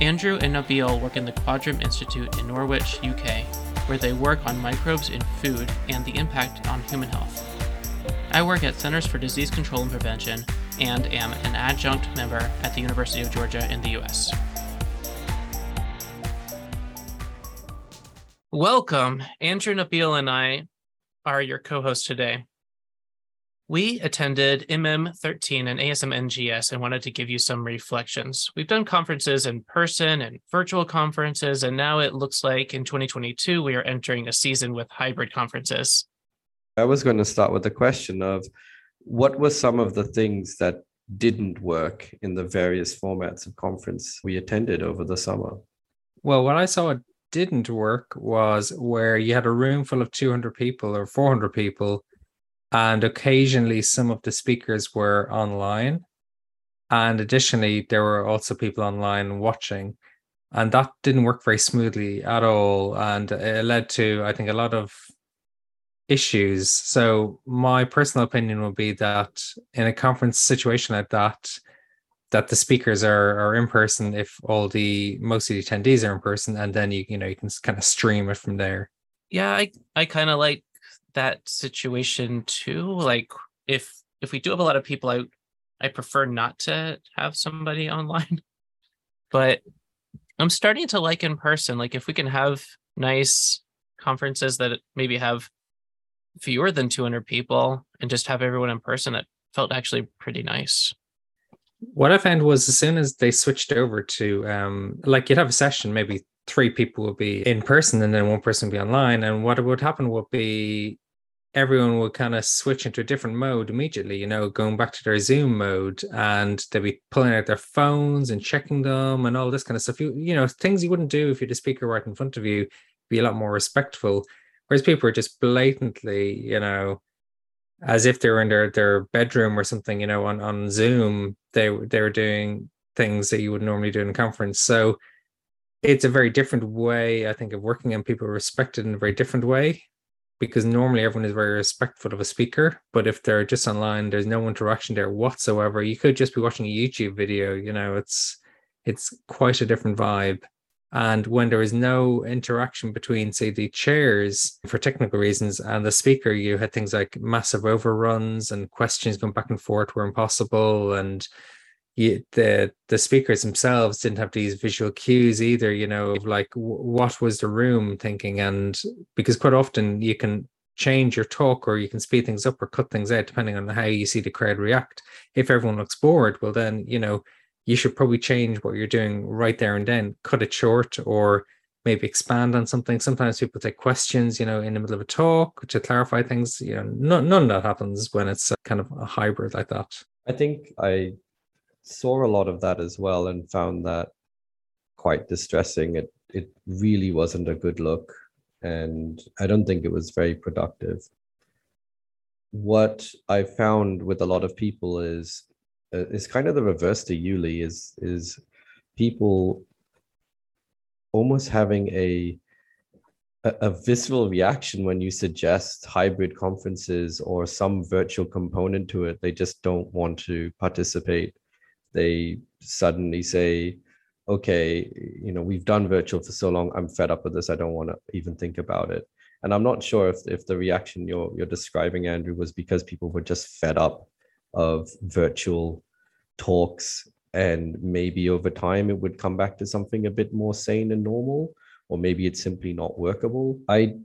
Andrew and Nabil work in the Quadram Institute in Norwich, UK, where they work on microbes in food and the impact on human health. I work at Centers for Disease Control and Prevention and am an adjunct member at the University of Georgia in the US. Welcome. Andrew Nabil and I are your co hosts today. We attended MM13 and ASM NGS and wanted to give you some reflections. We've done conferences in person and virtual conferences, and now it looks like in 2022 we are entering a season with hybrid conferences. I was going to start with the question of what were some of the things that didn't work in the various formats of conference we attended over the summer? Well, what I saw didn't work was where you had a room full of 200 people or 400 people and occasionally some of the speakers were online. And additionally there were also people online watching. And that didn't work very smoothly at all. And it led to i think a lot of issues. So my personal opinion would be that in a conference situation like that that the speakers are are in person if all the most of the attendees are in person and then you you know you can kind of stream it from there. Yeah i i kind of like that situation too. Like if if we do have a lot of people, I I prefer not to have somebody online. But I'm starting to like in person. Like if we can have nice conferences that maybe have fewer than 200 people and just have everyone in person, that felt actually pretty nice. What I found was as soon as they switched over to um like you'd have a session, maybe three people would be in person and then one person would be online. And what would happen would be everyone would kind of switch into a different mode immediately, you know, going back to their Zoom mode and they'd be pulling out their phones and checking them and all this kind of stuff. You, you know, things you wouldn't do if you had a speaker right in front of you, be a lot more respectful. Whereas people are just blatantly, you know, as if they were in their, their bedroom or something, you know, on, on Zoom, they they were doing things that you would normally do in a conference. So it's a very different way, I think, of working and people are respected in a very different way because normally everyone is very respectful of a speaker but if they're just online there's no interaction there whatsoever. You could just be watching a youtube video you know it's it's quite a different vibe. And when there is no interaction between say the chairs for technical reasons and the speaker you had things like massive overruns and questions going back and forth were impossible and you, the the speakers themselves didn't have these visual cues either you know like w- what was the room thinking? And because quite often you can change your talk or you can speed things up or cut things out depending on how you see the crowd react. If everyone looks bored well then you know you should probably change what you're doing right there and then. Cut it short or maybe expand on something. Sometimes people take questions you know in the middle of a talk to clarify things you know none, none of that happens when it's uh, kind of a hybrid like that. I think i saw a lot of that as well and found that quite distressing. It it really wasn't a good look, and I don't think it was very productive. What I found with a lot of people is uh, is kind of the reverse to Yuli is is people almost having a a, visceral reaction when you suggest hybrid conferences or some virtual component to it. They just don't want to participate they suddenly say, okay, you know, we've done virtual for so long, I'm fed up with this. I don't want to even think about it. And I'm not sure if, if the reaction you're you're describing, Andrew, was because people were just fed up of virtual talks and maybe over time it would come back to something a bit more sane and normal, or maybe it's simply not workable. I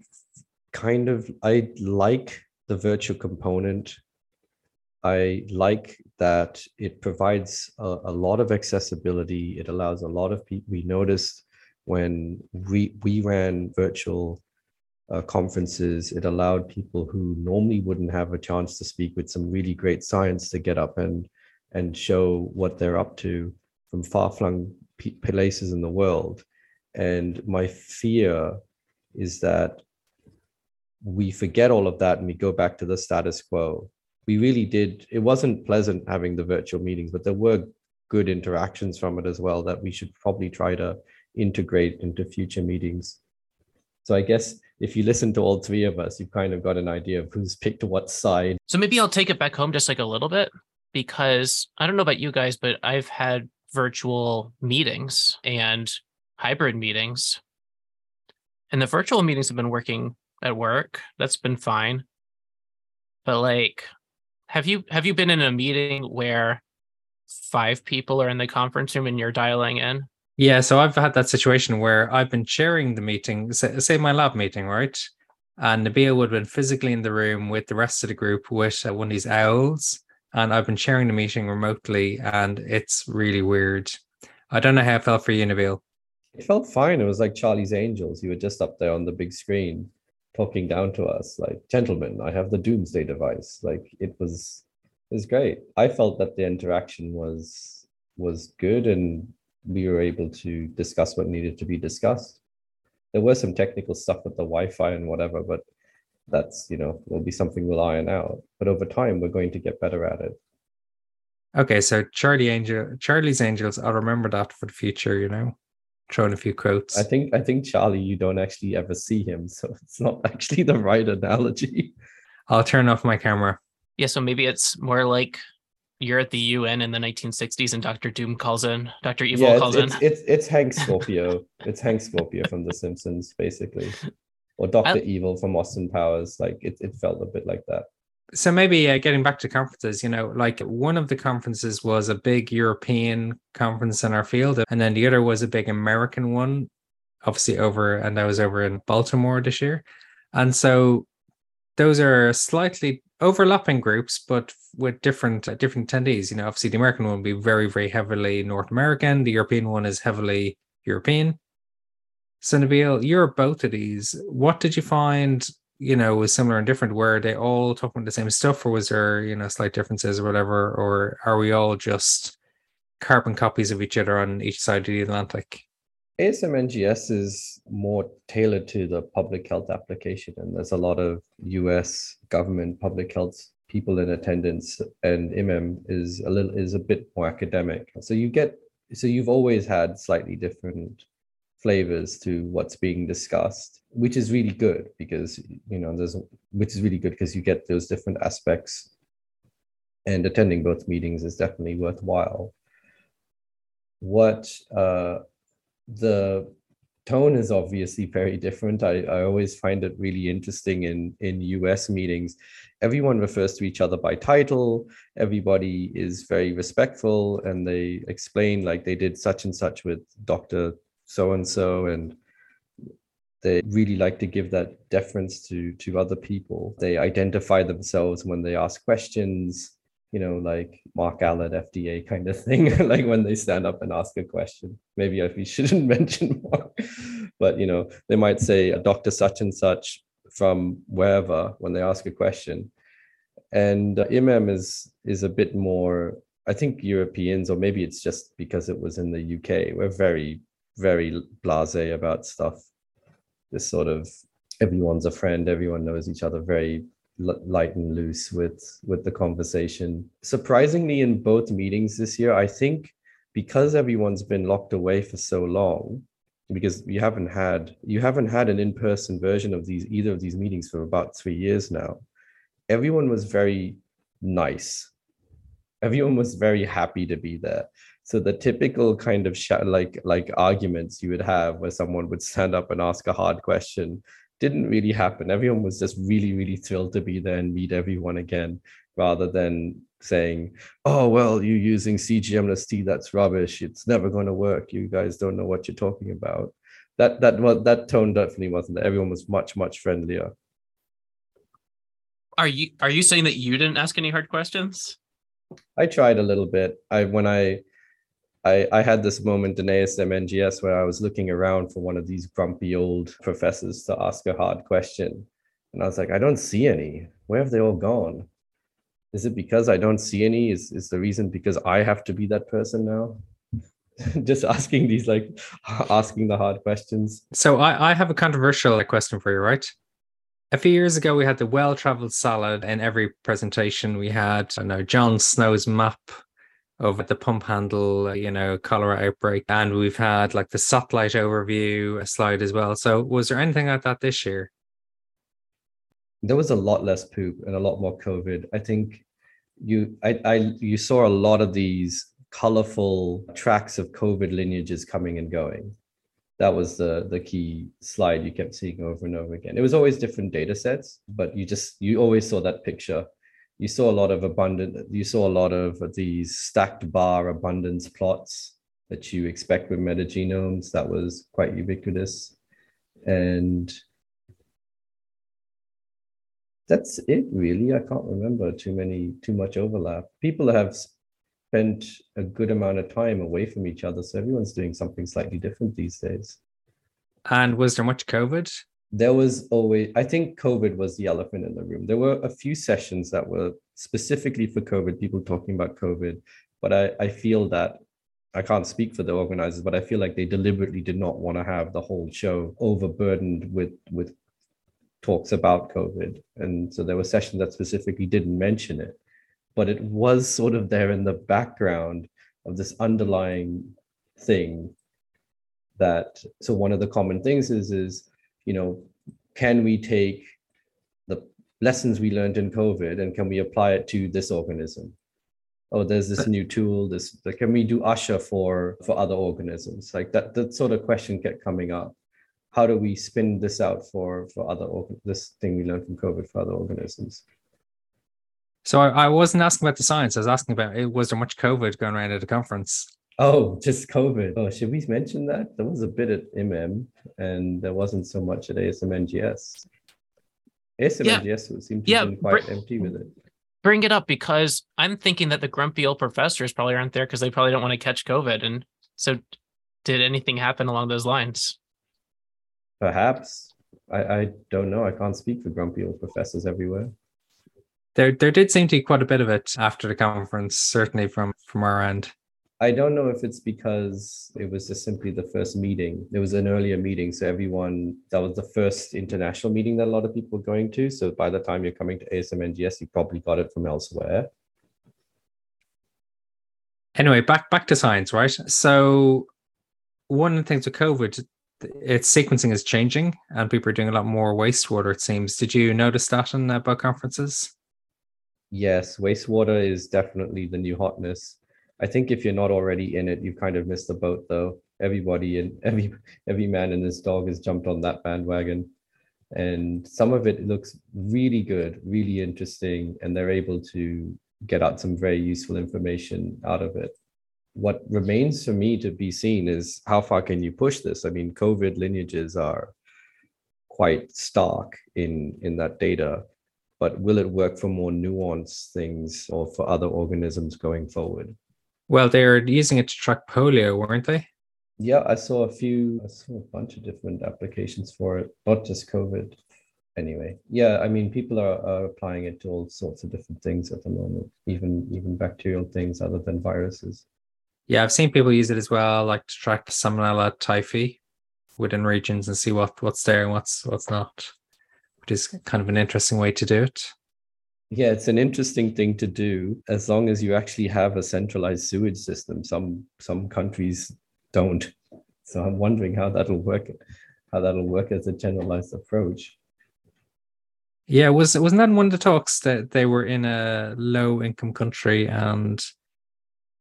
kind of I like the virtual component I like that it provides a, a, lot of accessibility. It allows a lot of people. We noticed when we we ran virtual uh, conferences, it allowed people who normally wouldn't have a chance to speak with some really great science to get up and and show what they're up to from far flung places in the world. And my fear is that we forget all of that and we go back to the status quo. We really did, it wasn't pleasant having the virtual meetings, but there were good interactions from it as well that we should probably try to integrate into future meetings. So I guess if you listen to all three of us, you've kind of got an idea of who's picked what side. So maybe I'll take it back home just like a little bit because I don't know about you guys, but I've had virtual meetings and hybrid meetings. And the virtual meetings have been working at work. That's been fine. But like have you have you been in a meeting where five people are in the conference room and you're dialing in? Yeah, so I've had that situation where I've been chairing the meeting, say, say my lab meeting, right? And Nabil would have been physically in the room with the rest of the group with uh, one of these owls. And I've been chairing the meeting remotely, and it's really weird. I don't know how it felt for you, Nabil. It felt fine. It was like Charlie's Angels. You were just up there on the big screen talking down to us, like, gentlemen, I have the doomsday device. Like it was it was great. I felt that the interaction was was good and we were able to discuss what needed to be discussed. There was some technical stuff with the Wi-Fi and whatever, but that's you know will be something we'll iron out. But over time, we're going to get better at it. Okay, so Charlie Angel, Charlie's Angels. I'll remember that for the future. You know, throwing a few quotes. I think I think Charlie, you don't actually ever see him, so it's not actually the right analogy. I'll turn off my camera. Yeah, so maybe it's more like you're at the UN in the 1960s and Doctor Doom calls in, Doctor Evil yeah, calls it's, in. It's, it's it's Hank Scorpio. it's Hank Scorpio from The Simpsons, basically, or Doctor Evil from Austin Powers. Like it, it felt a bit like that. So maybe uh, getting back to conferences, you know, like one of the conferences was a big European conference in our field, and then the other was a big American one, obviously over, and I was over in Baltimore this year, and so those are slightly overlapping groups, but with different uh, different attendees. You know, obviously the American one will be very very heavily North American. The European one is heavily European. So Nabil, you're both of these. What did you find? You know, was similar and different. Were they all talking about the same stuff, or was there you know slight differences or whatever? Or are we all just carbon copies of each other on each side of the Atlantic? ASM NGS is more tailored to the public health application, and there's a lot of US government public health people in attendance, and IMMEM is a little is a bit more academic. So you get so you've always had slightly different flavors to what's being discussed, which is really good because you know there's which is really good because you get those different aspects, and attending both meetings is definitely worthwhile. What uh, the tone is obviously very different. I, I always find it really interesting in, in US meetings. Everyone refers to each other by title. Everybody is very respectful and they explain like they did such and such with Dr. So and so. And they really like to give that deference to, to other people. They identify themselves when they ask questions you know, like Mark Allen, FDA kind of thing, like when they stand up and ask a question. Maybe if we shouldn't mention Mark, but you know, they might say a doctor such and such from wherever when they ask a question. And uh, IMMEM is is a bit more. I think Europeans, or maybe it's just because it was in the UK, we're very very blasé about stuff. This sort of everyone's a friend, everyone knows each other. Very light and loose with with the conversation surprisingly in both meetings this year i think because everyone's been locked away for so long because you haven't had you haven't had an in-person version of these either of these meetings for about three years now everyone was very nice everyone was very happy to be there so the typical kind of sh- like like arguments you would have where someone would stand up and ask a hard question didn't really happen. Everyone was just really, really thrilled to be there and meet everyone again, rather than saying, "Oh, well, you're using CGMLST. That's rubbish. It's never going to work. You guys don't know what you're talking about." That that was that tone definitely wasn't there. Everyone was much much friendlier. Are you are you saying that you didn't ask any hard questions? I tried a little bit. I when I I, I had this moment in ASM NGS where I was looking around for one of these grumpy old professors to ask a hard question. And I was like, I don't see any. Where have they all gone? Is it because I don't see any? Is, is the reason because I have to be that person now? just asking these like asking the hard questions. So I, I have a controversial question for you, right? A few years ago, we had the well-traveled salad in every presentation. We had, I know, John Snow's map of the pump handle, you know, cholera outbreak, and we've had like the satellite overview slide as well. So, was there anything like that this year? There was a lot less poop and a lot more COVID. I think you, I, I, you saw a lot of these colorful tracks of COVID lineages coming and going. That was the the key slide you kept seeing over and over again. It was always different data sets, but you just you always saw that picture. You saw a lot of abundant, you saw a lot of these stacked bar abundance plots that you expect with metagenomes. That was quite ubiquitous. And that's it really. I can't remember too many, too much overlap. People have spent a good amount of time away from each other. So everyone's doing something slightly different these days. And was there much COVID? There was always, I think COVID was the elephant in the room. There were a few sessions that were specifically for COVID, people talking about COVID. But I, I feel that I can't speak for the organizers, but I feel like they deliberately did not want to have the whole show overburdened with with talks about COVID. And so there were sessions that specifically didn't mention it but it was sort of there in the background of this underlying thing that so one of the common things is is you know can we take the lessons we learned in covid and can we apply it to this organism oh there's this new tool this can we do usher for for other organisms like that that sort of question kept coming up how do we spin this out for for other this thing we learned from covid for other organisms so I, I, wasn't asking about the science. I was asking about it. Was there much COVID going around at the conference? Oh, just COVID. Oh, should we mention that? There was a bit at MM and there wasn't so much at ASMNGS. ASMNGS yeah. seemed to yeah, be quite br- empty with it. Bring it up because I'm thinking that the grumpy old professors probably aren't there because they probably don't want to catch COVID. And so, did anything happen along those lines? Perhaps. I, I don't know. I can't speak for grumpy old professors everywhere there there did seem to be quite a bit of it after the conference, certainly from from our end. I don't know if it's because it was just simply the first meeting. There was an earlier meeting, so everyone that was the first international meeting that a lot of people were going to. So by the time you're coming to ASMNGS, you probably got it from elsewhere. Anyway, back back to science, right? So one of the things with COVID, its sequencing is changing, and people are doing a lot more wastewater. It seems. Did you notice that in bug conferences? Yes, wastewater is definitely the new hotness. I think if you're not already in it, you've kind of missed the boat though. Everybody and every every man and his dog has jumped on that bandwagon. And some of it looks really good, really interesting, and they're able to get out some very useful information out of it. What remains for me to be seen is how far can you push this? I mean, COVID lineages are quite stark in in that data but will it work for more nuanced things or for other organisms going forward? Well, they're using it to track polio, weren't they? Yeah, I saw a few, I saw a bunch of different applications for it, not just COVID. Anyway, yeah, I mean, people are, are applying it to all sorts of different things at the moment, even even bacterial things other than viruses. Yeah, I've seen people use it as well, like to track Salmonella typhi within regions and see what what's there and what's what's not which is kind of an interesting way to do it. Yeah, it's an interesting thing to do as long as you actually have a centralized sewage system. Some some countries don't. So I'm wondering how that'll work, how that'll work as a generalized approach. Yeah, was wasn't that one of the talks that they were in a low income country and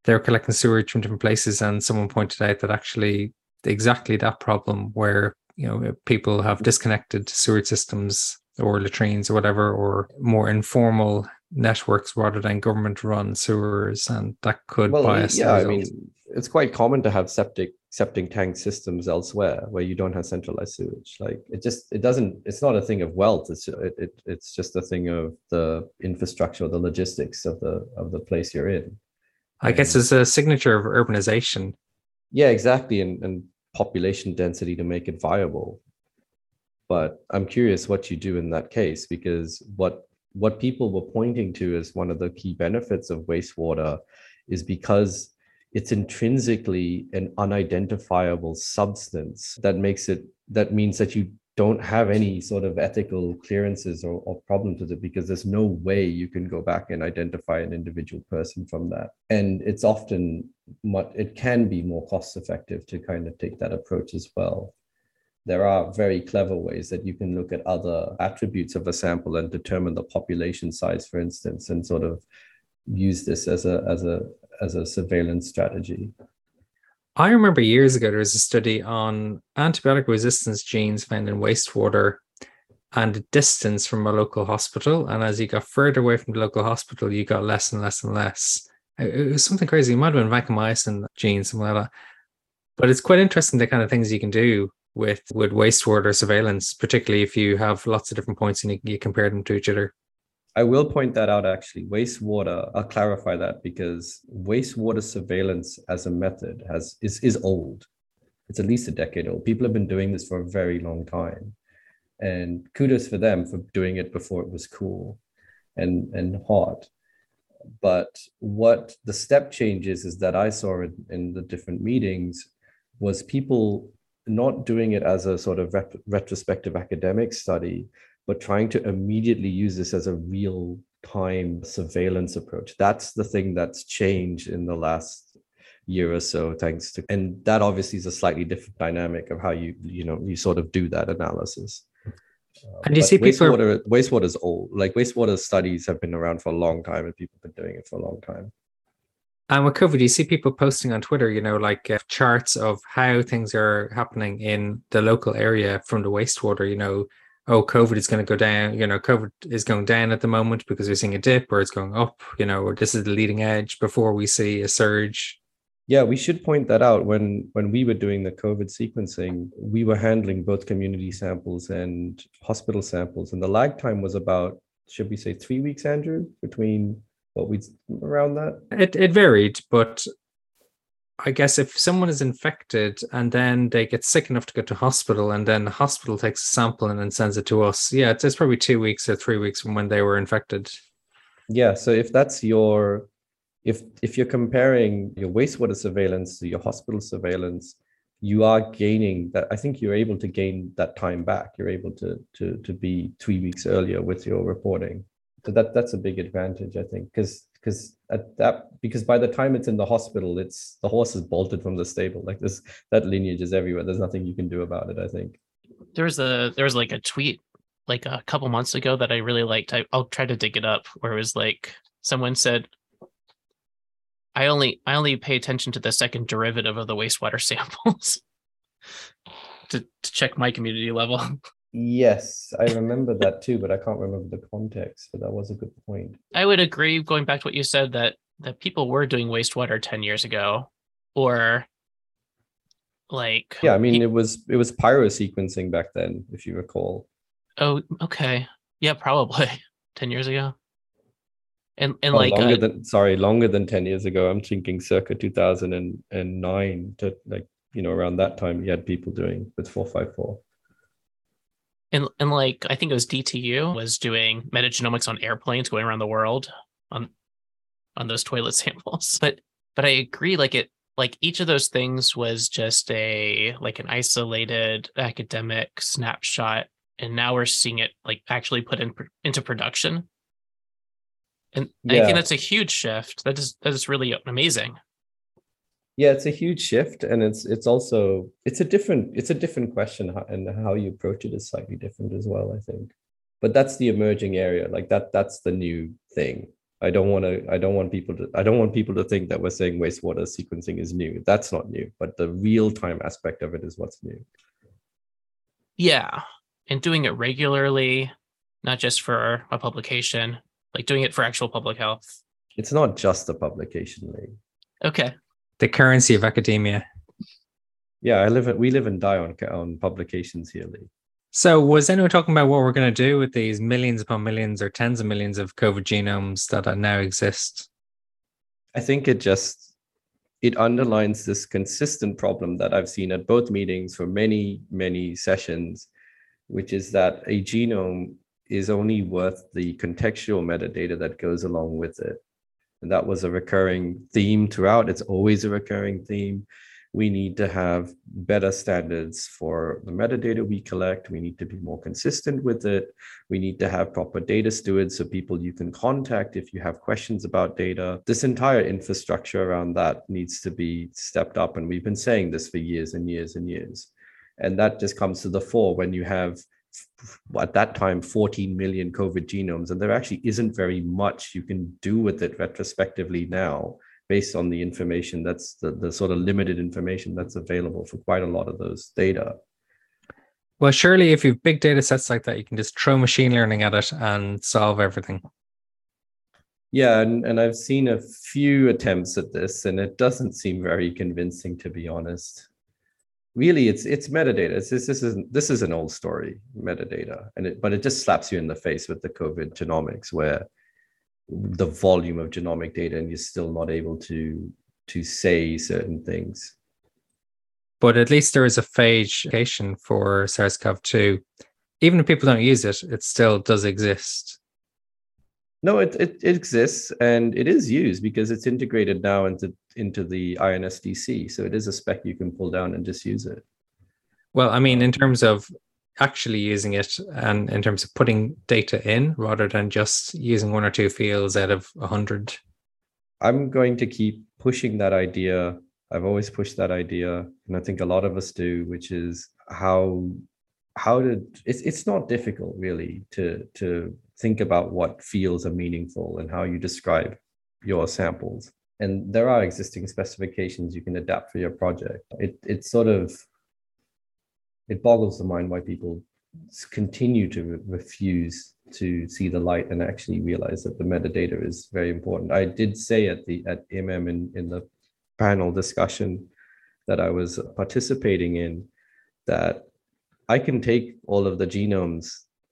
they were collecting sewage from different places, and someone pointed out that actually exactly that problem where you know people have disconnected sewage systems or latrines or whatever or more informal networks rather than government run sewers and that could well, bias yeah i mean it's quite common to have septic septic tank systems elsewhere where you don't have centralized sewage. Like it just it doesn't it's not a thing of wealth it's it, it it's just a thing of the infrastructure the logistics of the of the place you're in. I guess it's a signature of urbanization. Yeah exactly and and population density to make it viable. But I'm curious what you do in that case because what what people were pointing to as one of the key benefits of wastewater is because it's intrinsically an unidentifiable substance that makes it that means that you don't have any sort of ethical clearances or, or problems with it because there's no way you can go back and identify an individual person from that. And it's often much it can be more cost effective to kind of take that approach as well there are very clever ways that you can look at other attributes of a sample and determine the population size for instance and sort of use this as a as a as a surveillance strategy I remember years ago there was a study on antibiotic resistance genes found in wastewater and distance from a local hospital. And as you got further away from the local hospital, you got less and less and less. It was something crazy. It might have been vancomycin genes, something like that. But it's quite interesting the kind of things you can do with with wastewater surveillance, particularly if you have lots of different points and you, you compare them to each other. I will point that out actually. Wastewater, I'll clarify that because wastewater surveillance as a method has is, is old. It's at least a decade old. People have been doing this for a very long time. And kudos for them for doing it before it was cool and, and hot. But what the step changes is that I saw in, in the different meetings was people not doing it as a sort of rep- retrospective academic study, but trying to immediately use this as a real time surveillance approach. That's the thing that's changed in the last year or so thanks to and that obviously is a slightly different dynamic of how you you know you sort of do that analysis uh, and you see wastewater people wastewater is old like wastewater studies have been around for a long time and people have been doing it for a long time and with COVID, you see people posting on Twitter, you know, like uh, charts of how things are happening in the local area from the wastewater. You know, oh, COVID is going to go down, you know, COVID is going down at the moment because we're seeing a dip or it's going up, you know, or this is the leading edge before we see a surge. Yeah, we should point that out. When when we were doing the COVID sequencing, we were handling both community samples and hospital samples, and the lag time was about, should we say, three weeks, Andrew, between what we around that. It it varied, but I guess if someone is infected and then they get sick enough to go to hospital and then the hospital takes a sample and then sends it to us, yeah, it's, it's probably two weeks or three weeks from when they were infected. Yeah. So if that's your if if you're comparing your wastewater surveillance to your hospital surveillance, you are gaining that. I think you're able to gain that time back. You're able to to to be three weeks earlier with your reporting. So that that's a big advantage, I think, because because at that because by the time it's in the hospital it's the horse is bolted from the stable. Like this that lineage is everywhere. There's nothing you can do about it i think. There's a there was like a tweet like a couple months ago that i really liked. I, i'll try to dig it up where it was like someone said i only i only pay attention to the second derivative of the wastewater samples. To, to check my community level Yes, I remember that too, but I can't remember the context. But that was a good point. I would agree, going back to what you said, that that people were doing wastewater ten years ago, or like yeah, I mean it was it was pyrosequencing back then, if you recall. Oh, okay, yeah, probably ten years ago. And and oh, like longer uh, than sorry, longer than ten years ago. I'm thinking circa two thousand and nine to like you know around that time you had people doing with four five four and and like I think it was DTU was doing metagenomics on airplanes going around the world on on those toilet samples. But but I agree, like it like each of those things was just a like an isolated academic snapshot, and now we're seeing it like actually put in into production. And yeah. I think that's a huge shift. That is that is really amazing yeah it's a huge shift and it's it's also it's a different it's a different question and how you approach it is slightly different as well i think. But that's the emerging area like that that's the new thing. I don't want to i don't want people to i don't want people to think that we're saying wastewater sequencing is new. That's not new but the real time aspect of it is what's new. Yeah and doing it regularly not just for a publication like doing it for actual public health. It's not just a publication Lee. okay the currency of academia. Yeah, I live. We live and die on on publications here, Lee. So, was anyone talking about what we're going to do with these millions upon millions or tens of millions of COVID genomes that now exist? I think it just it underlines this consistent problem that I've seen at both meetings for many many sessions, which is that a genome is only worth the contextual metadata that goes along with it. And that was a recurring theme throughout. It's always a recurring theme we need to have better standards for the metadata we collect. We need to be more consistent with it. We need to have proper data stewards so people you can contact if you have questions about data. This entire infrastructure around that needs to be stepped up. And we've been saying this for years and years and years. And that just comes to the fore when you have at that time 14 million COVID genomes, and there actually isn't very much you can do with it retrospectively now based on the information that's the, the sort of limited information that's available for quite a lot of those data. Well, surely if you've big data sets like that, you can just throw machine learning at it and solve everything. Yeah, and, and I've seen a few attempts at this, and it doesn't seem very convincing, to be honest. Really, it's it's metadata. It's, this, this is this is an old story, metadata, and it but it just slaps you in the face with the COVID genomics, where the volume of genomic data and you're still not able to to say certain things but at least there is a PHA4GE for SARS-CoV-2. Even if people don't use it, it still does exist. No, it, it, it exists and it is used because it's integrated now into into the INSDC. So it is a spec you can pull down and just use it. Well, I mean, in terms of actually using it and in terms of putting data in rather than just using one or two fields out of a hundred i'm going to keep pushing that idea i've always pushed that idea and i think a lot of us do which is how how to it's, it's not difficult really to to think about what fields are meaningful and how you describe your samples and there are existing specifications you can adapt for your project it it's sort of it boggles the mind why people continue to re- refuse to see the light and actually realize that the metadata is very important. I did say at the at MM in, in the panel discussion that I was participating in that I can take all of the genomes,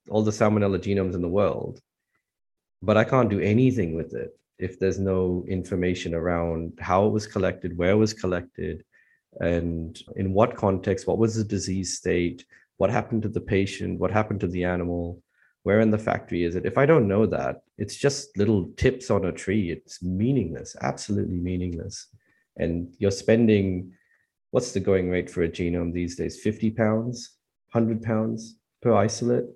all the salmonella genomes in the world, but I can't do anything with it if there's no information around how it was collected, where it was collected, and in what context, what was the disease state, what happened to the patient, what happened to the animal, where in the factory is it? If I don't know that, it's just little tips on a tree. It's meaningless, absolutely meaningless. And you're spending, what's the going rate for a genome these days? 50 pounds, 100 pounds per isolate?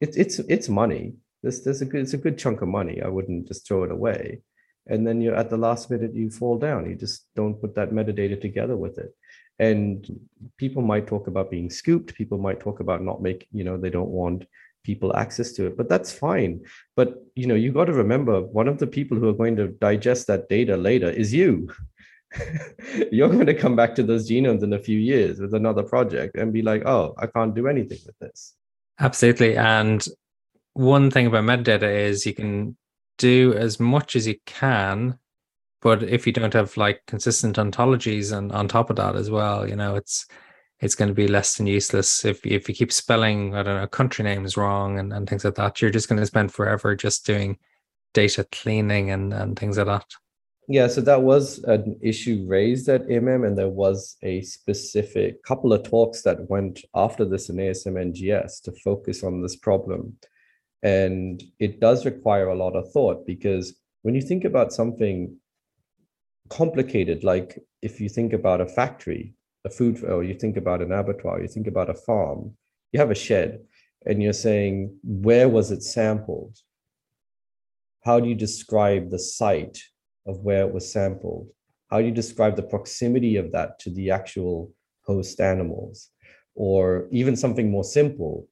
It's it's it's money. This there's a good it's a good chunk of money. I wouldn't just throw it away. And then you're at the last minute you fall down. You just don't put that metadata together with it. And people might talk about being scooped. People might talk about not making you know they don't want people access to it but that's fine. But you know you got to remember one of the people who are going to digest that data later is you. You're going to come back to those genomes in a few years with another project and be like oh i can't do anything with this absolutely. And one thing about metadata is you can do as much as you can but if you don't have like consistent ontologies and on top of that as well you know it's it's going to be less than useless. If if you keep spelling i don't know country names wrong and, and things like that you're just going to spend forever just doing data cleaning and and things like that yeah so that was an issue raised at mm and there was a specific couple of talks that went after this in asm ngs to focus on this problem and it does require a lot of thought because when you think about something complicated, like if you think about a factory, a food, or you think about an abattoir, you think about a farm, you have a shed, and you're saying, where was it sampled? How do you describe the site of where it was sampled? How do you describe the proximity of that to the actual host animals? Or even something more simple,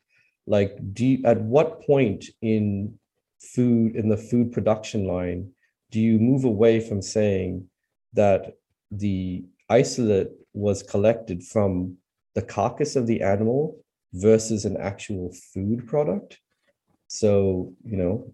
like do you, at what point in food in the food production line do you move away from saying that the isolate was collected from the carcass of the animal versus an actual food product so you know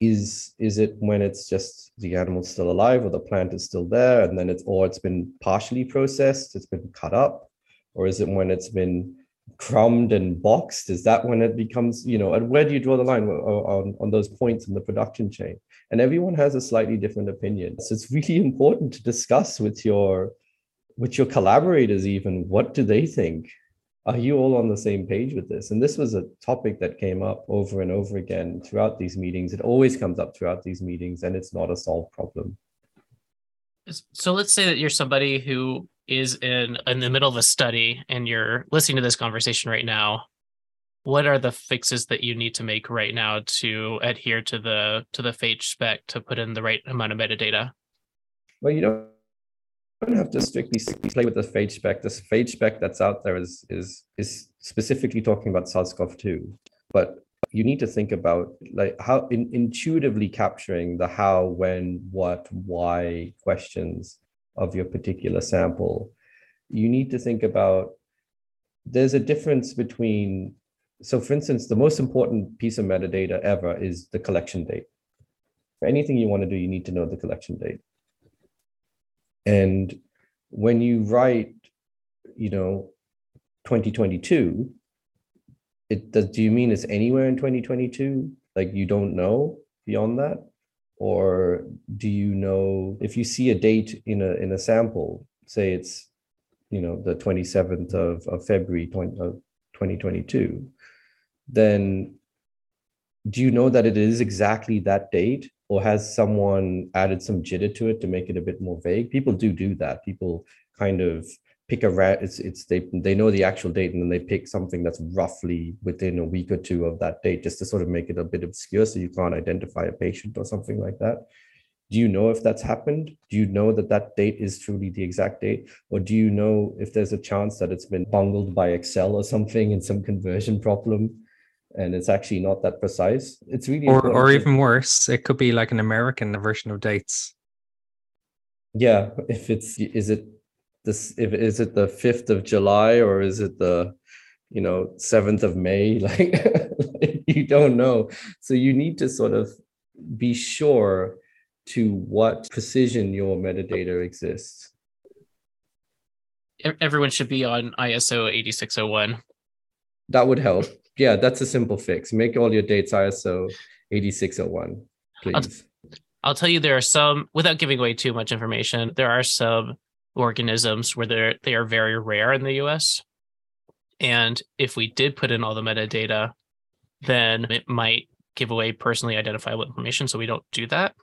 is is it when it's just the animal's still alive or the plant is still there and then it's or it's been partially processed it's been cut up? Or is it when it's been crumbed and boxed? Is that when it becomes you know and where do you draw the line on, on those points in the production chain? And everyone has a slightly different opinion. So it's really important to discuss with your with your collaborators even what do they think are you all on the same page with this? And this was a topic that came up over and over again throughout these meetings. It always comes up throughout these meetings, and it's not a solved problem. So let's say that you're somebody who is in in the middle of a study and you're listening to this conversation right now. What are the fixes that you need to make right now to adhere to the to the PHA4GE spec to put in the right amount of metadata? Well, you don't don't have to strictly, play with the PHA4GE spec. This PHA4GE spec that's out there is is is specifically talking about SARS-CoV-2, but you need to think about like how in, intuitively capturing the how, when, what, why questions of your particular sample. You need to think about there's a difference between so for instance, the most important piece of metadata ever is the collection date. For anything you want to do, you need to know the collection date. And when you write, you know, 2022, it does do you mean it's anywhere in 2022? Like you don't know beyond that? Or do you know if you see a date in a in a sample, say it's you know the 27th of, of February 20, of 2022, then do you know that it is exactly that date or has someone added some jitter to it to make it a bit more vague? People do do that. People kind of pick a rat it's it's they they know the actual date and then they pick something that's roughly within a week or two of that date just to sort of make it a bit obscure so you can't identify a patient or something like that. Do you know if that's happened? Do you know that that date is truly the exact date? Or do you know if there's a chance that it's been bungled by excel or something in some conversion problem and it's actually not that precise. It's really or or even worse, it could be like an American version of dates. Yeah, if it's is it this if is it the fifth of July or is it the you know seventh of May? Like you don't know, so you need to sort of be sure to what precision your metadata exists. Everyone should be on ISO 8601. That would help yeah, that's a simple fix. Make all your dates ISO 8601, please. I'll, I'll tell you there are some without giving away too much information, there are some organisms where they're they are very rare in the US. And if we did put in all the metadata, then it might give away personally identifiable information. So we don't do that.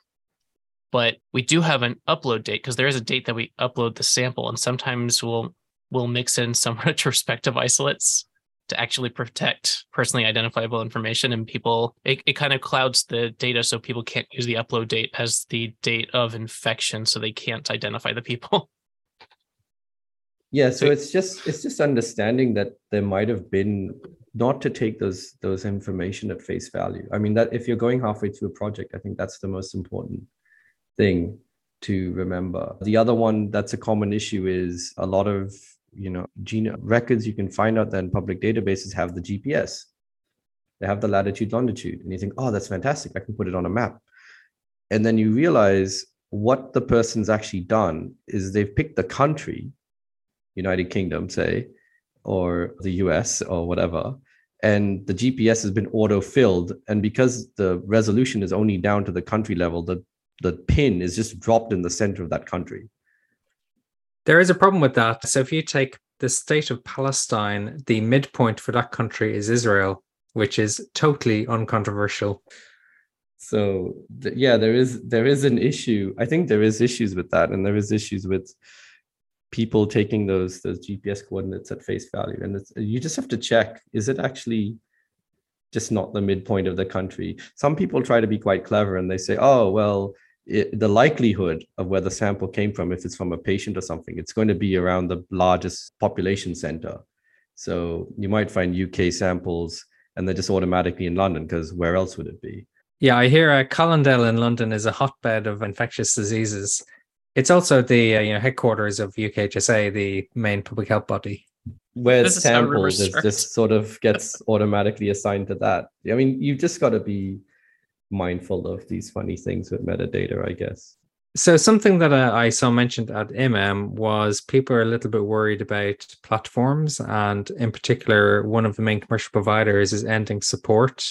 But we do have an upload date because there is a date that we upload the sample, and sometimes we'll we'll mix in some retrospective isolates to actually protect personally identifiable information and people it, it kind of clouds the data so people can't use the upload date as the date of infection so they can't identify the people. Yeah so it's just it's just understanding that there might have been not to take those those information at face value. I mean that if you're going halfway through a project i think that's the most important thing to remember. The other one that's a common issue is a lot of you know gene records you can find out that in public databases have the gps they have the latitude longitude and you think oh that's fantastic. I can put it on a map. And then you realize what the person's actually done is they've picked the country united kingdom say or the us or whatever and the gps has been auto filled and because the resolution is only down to the country level the the pin is just dropped in the center of that country there is a problem with that. So if you take the state of Palestine, the midpoint for that country is Israel, which is totally uncontroversial. So th- yeah, there is there is an issue. I think there is issues with that, and there is issues with people taking those those GPS coordinates at face value, and you just have to check: is it actually just not the midpoint of the country? Some people try to be quite clever, and they say, "Oh well." It, the likelihood of where the sample came from, if it's from a patient or something, it's going to be around the largest population center. So you might find UK samples and they're just automatically in London because where else would it be? Yeah, I hear uh, Colindale in London is a hotbed of infectious diseases. It's also the uh, you know headquarters of UKHSA, the main public health body. Where samples is just sort of gets automatically assigned to that. I mean, you've just got to be mindful of these funny things with metadata, I guess. So something that uh, I saw mentioned at MM was people are a little bit worried about platforms, and in particular, one of the main commercial providers is ending support.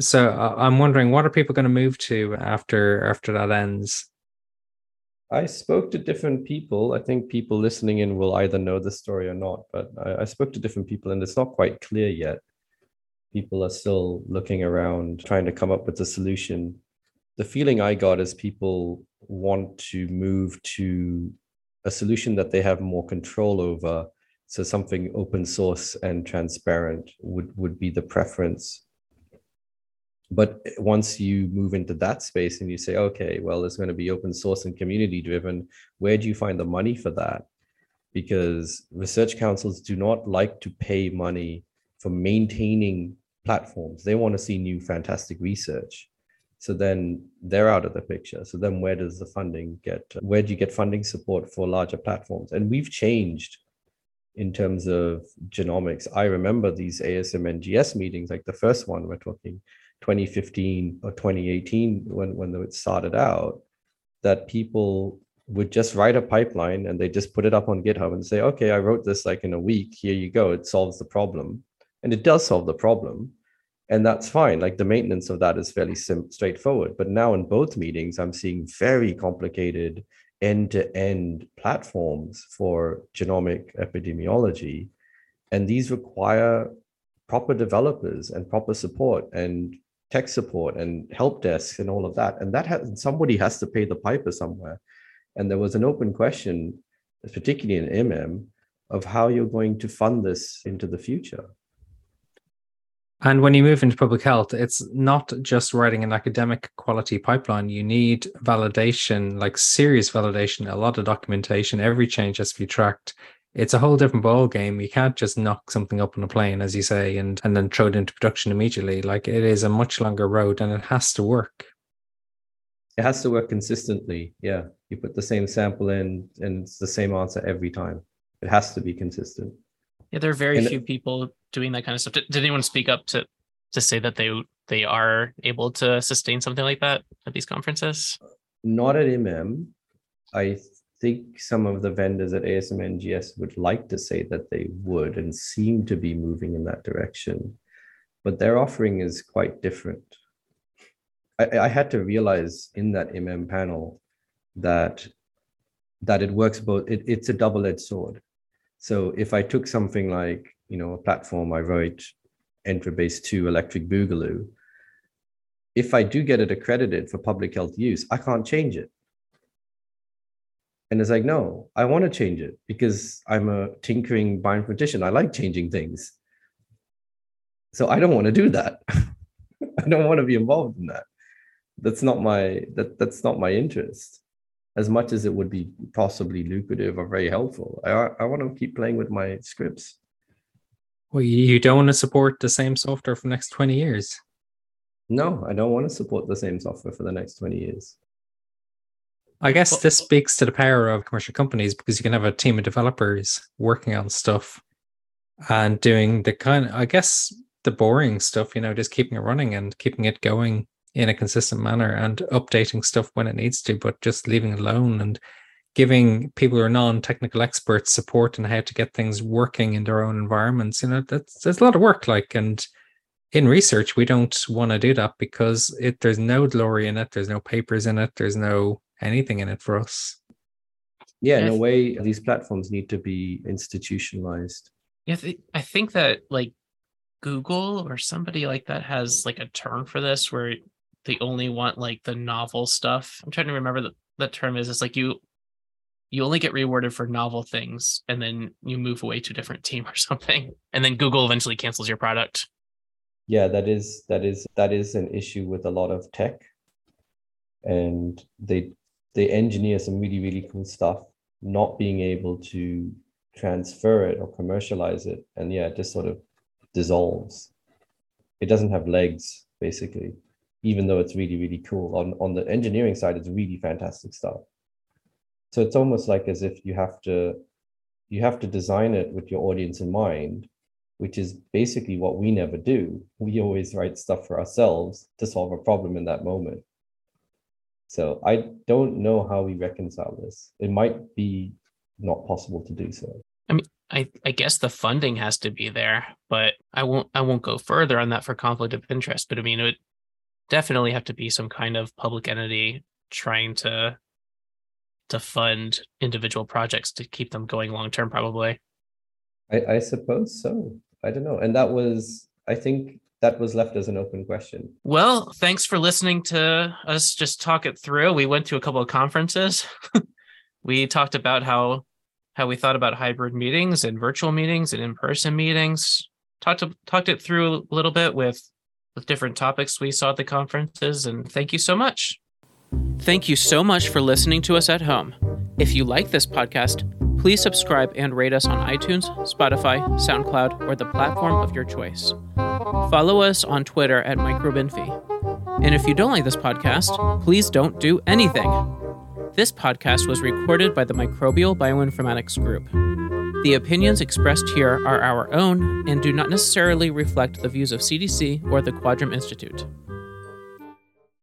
So uh, I'm wondering, what are people going to move to after after that ends? I spoke to different people. I think people listening in will either know the story or not, but I, I, spoke to different people and it's not quite clear yet. People are still looking around, trying to come up with a solution. The feeling I got is people want to move to a solution that they have more control over. So something open source and transparent would, would be the preference but once you move into that space and you say okay well it's going to be open source and community driven where do you find the money for that because research councils do not like to pay money for maintaining platforms. They want to see new fantastic research. So then they're out of the picture. So then where does the funding get where do you get funding support for larger platforms? And we've changed in terms of genomics. I remember these asm ngs meetings like the first one we're talking 2015 or 2018 when when it started out that people would just write a pipeline and they just put it up on github and say okay i wrote this like in a week. Here you go. It solves the problem and it does solve the problem and that's fine like the maintenance of that is fairly sim- straightforward but now in both meetings i'm seeing very complicated end-to-end platforms for genomic epidemiology and these require proper developers and proper support and tech support and help desks and all of that. And that has, somebody has to pay the piper somewhere. And there was an open question, particularly in MM, of how you're going to fund this into the future. And when you move into public health, it's not just writing an academic quality pipeline. You need validation, like serious validation, a lot of documentation. Every change has to be tracked it's a whole different ball game. You can't just knock something up on a plane, as you say, and and then throw it into production immediately. Like it is a much longer road, and it has to work. It has to work consistently. Yeah, you put the same sample in, and it's the same answer every time. It has to be consistent. Yeah, there are very and few people doing that kind of stuff. Did, did anyone speak up to to say that they they are able to sustain something like that at these conferences? Not at MM. I think some of the vendors at ASM NGS would like to say that they would and seem to be moving in that direction, but their offering is quite different. I, I had to realize in that MM panel that that it works both. It, it's a double-edged sword. So if I took something like you know a platform I wrote EnteroBase 2 Electric Boogaloo, if I do get it accredited for public health use, I can't change it and it's like, no, I want to change it because I'm a tinkering bioinformatician. I like changing things. So I don't want to do that. I don't want to be involved in that. That's not my that that's not my interest. As much as it would be possibly lucrative or very helpful, I I want to keep playing with my scripts. Well, you don't want to support the same software for the next 20 years. No, I don't want to support the same software for the next 20 years. I guess well, this speaks to the power of commercial companies because you can have a team of developers working on stuff and doing the kind of, I guess, the boring stuff, you know, just keeping it running and keeping it going in a consistent manner and updating stuff when it needs to, but just leaving it alone and giving people who are non-technical experts support and how to get things working in their own environments. You know, that's there's a lot of work. Like, and in research, we don't want to do that because it there's no glory in it, there's no papers in it, there's no anything in it for us. Yeah, in a way, these platforms need to be institutionalized. Yeah, I think that like Google or somebody like that has like a term for this where they only want like the novel stuff. I'm trying to remember the, the term is. It's like you you only get rewarded for novel things and then you move away to a different team or something. And then Google eventually cancels your product. Yeah, that is that is that is an issue with a lot of tech. And they they engineer some really really cool stuff not being able to transfer it or commercialize it and yeah it just sort of dissolves it doesn't have legs basically even though it's really really cool on on the engineering side it's really fantastic stuff so it's almost like as if you have to you have to design it with your audience in mind which is basically what we never do we always write stuff for ourselves to solve a problem in that moment so I don't know how we reconcile this. It might be not possible to do so. I mean, I, I guess the funding has to be there, but I won't I won't go further on that for conflict of interest. But I mean, it definitely have to be some kind of public entity trying to to fund individual projects to keep them going long term, probably. I, I suppose so. I don't know. And that was, I think that was left as an open question. Well, thanks for listening to us just talk it through. We went to a couple of conferences. we talked about how how we thought about hybrid meetings and virtual meetings and in-person meetings. Talked to, talked it through a little bit with with different topics we saw at the conferences and thank you so much. Thank you so much for listening to us at home. If you like this podcast, please subscribe and rate us on iTunes, Spotify, SoundCloud, or the platform of your choice. Follow us on Twitter at MicroBinfie. And if you don't like this podcast, please don't do anything. This podcast was recorded by the Microbial Bioinformatics Group. The opinions expressed here are our own and do not necessarily reflect the views of CDC or the Quadram Institute.